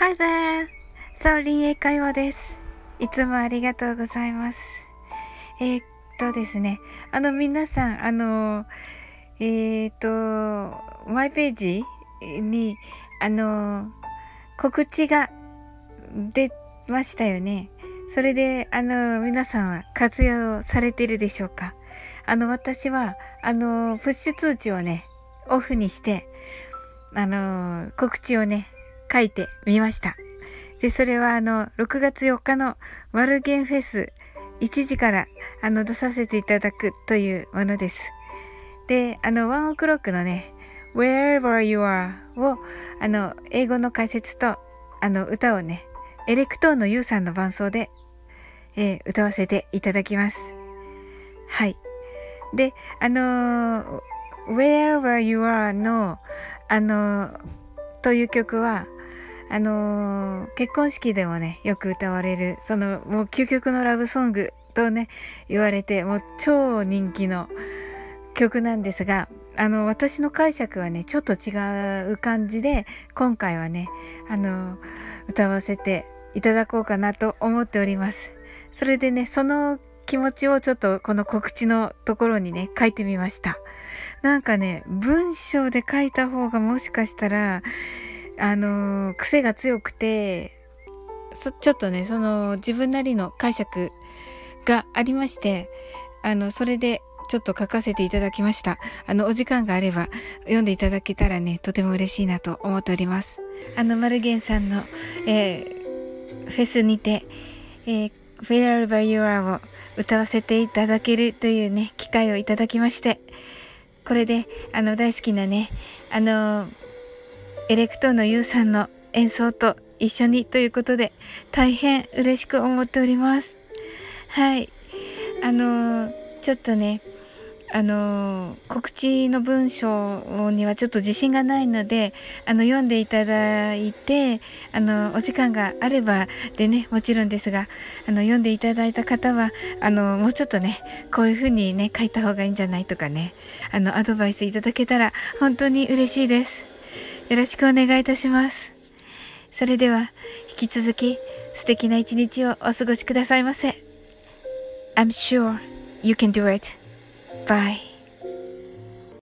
Hi there! サオリン英会話です。いつもありがとうございます。えー、っとですね、あの皆さん、あの、えー、っと、マイページに、あの、告知が出ましたよね。それで、あの、皆さんは活用されてるでしょうかあの、私は、あの、プッシュ通知をね、オフにして、あの、告知をね、書いてみました。で、それはあの、6月4日のワルゲンフェス1時からあの、出させていただくというものです。で、あの、 ONE OK ROCK のね、Wherever You Are をあの、英語の解説とあの、歌をね、エレクトーンのユウさんの伴奏で、えー、歌わせていただきます。はい。で、あのー、Wherever You Are の、あのー、という曲は、あのー、結婚式でもね、よく歌われる、その、もう究極のラブソングとね、言われて、もう超人気の曲なんですが、あの、私の解釈はね、ちょっと違う感じで、今回はね、あの、歌わせていただこうかなと思っております。それでね、その気持ちをちょっとこの告知のところにね、書いてみました。なんかね、文章で書いた方がもしかしたら、あの、癖が強くて、ちょっとね、その自分なりの解釈がありまして、あの、それでちょっと書かせていただきました。あの、お時間があれば読んでいただけたらね、とても嬉しいなと思っております。あの、マルゲンさんの、えー、フェスにて、えー、Wherever You Are を歌わせていただけるというね、機会をいただきまして、これで、あの、大好きなね、あの、エレクトーンのユウさんの演奏と一緒にということで大変嬉しく思っております。はい。あのちょっとね、あの告知の文章にはちょっと自信がないのであの読んでいただいてあのお時間があればでねもちろんですがあの読んでいただいた方はあのもうちょっとねこういう風にね書いた方がいいんじゃないとかねあのアドバイスいただけたら本当に嬉しいです。よろしくお願いいたします。それでは、引き続き素敵な一日をお過ごしくださいませ。I'm sure you can do it. Bye.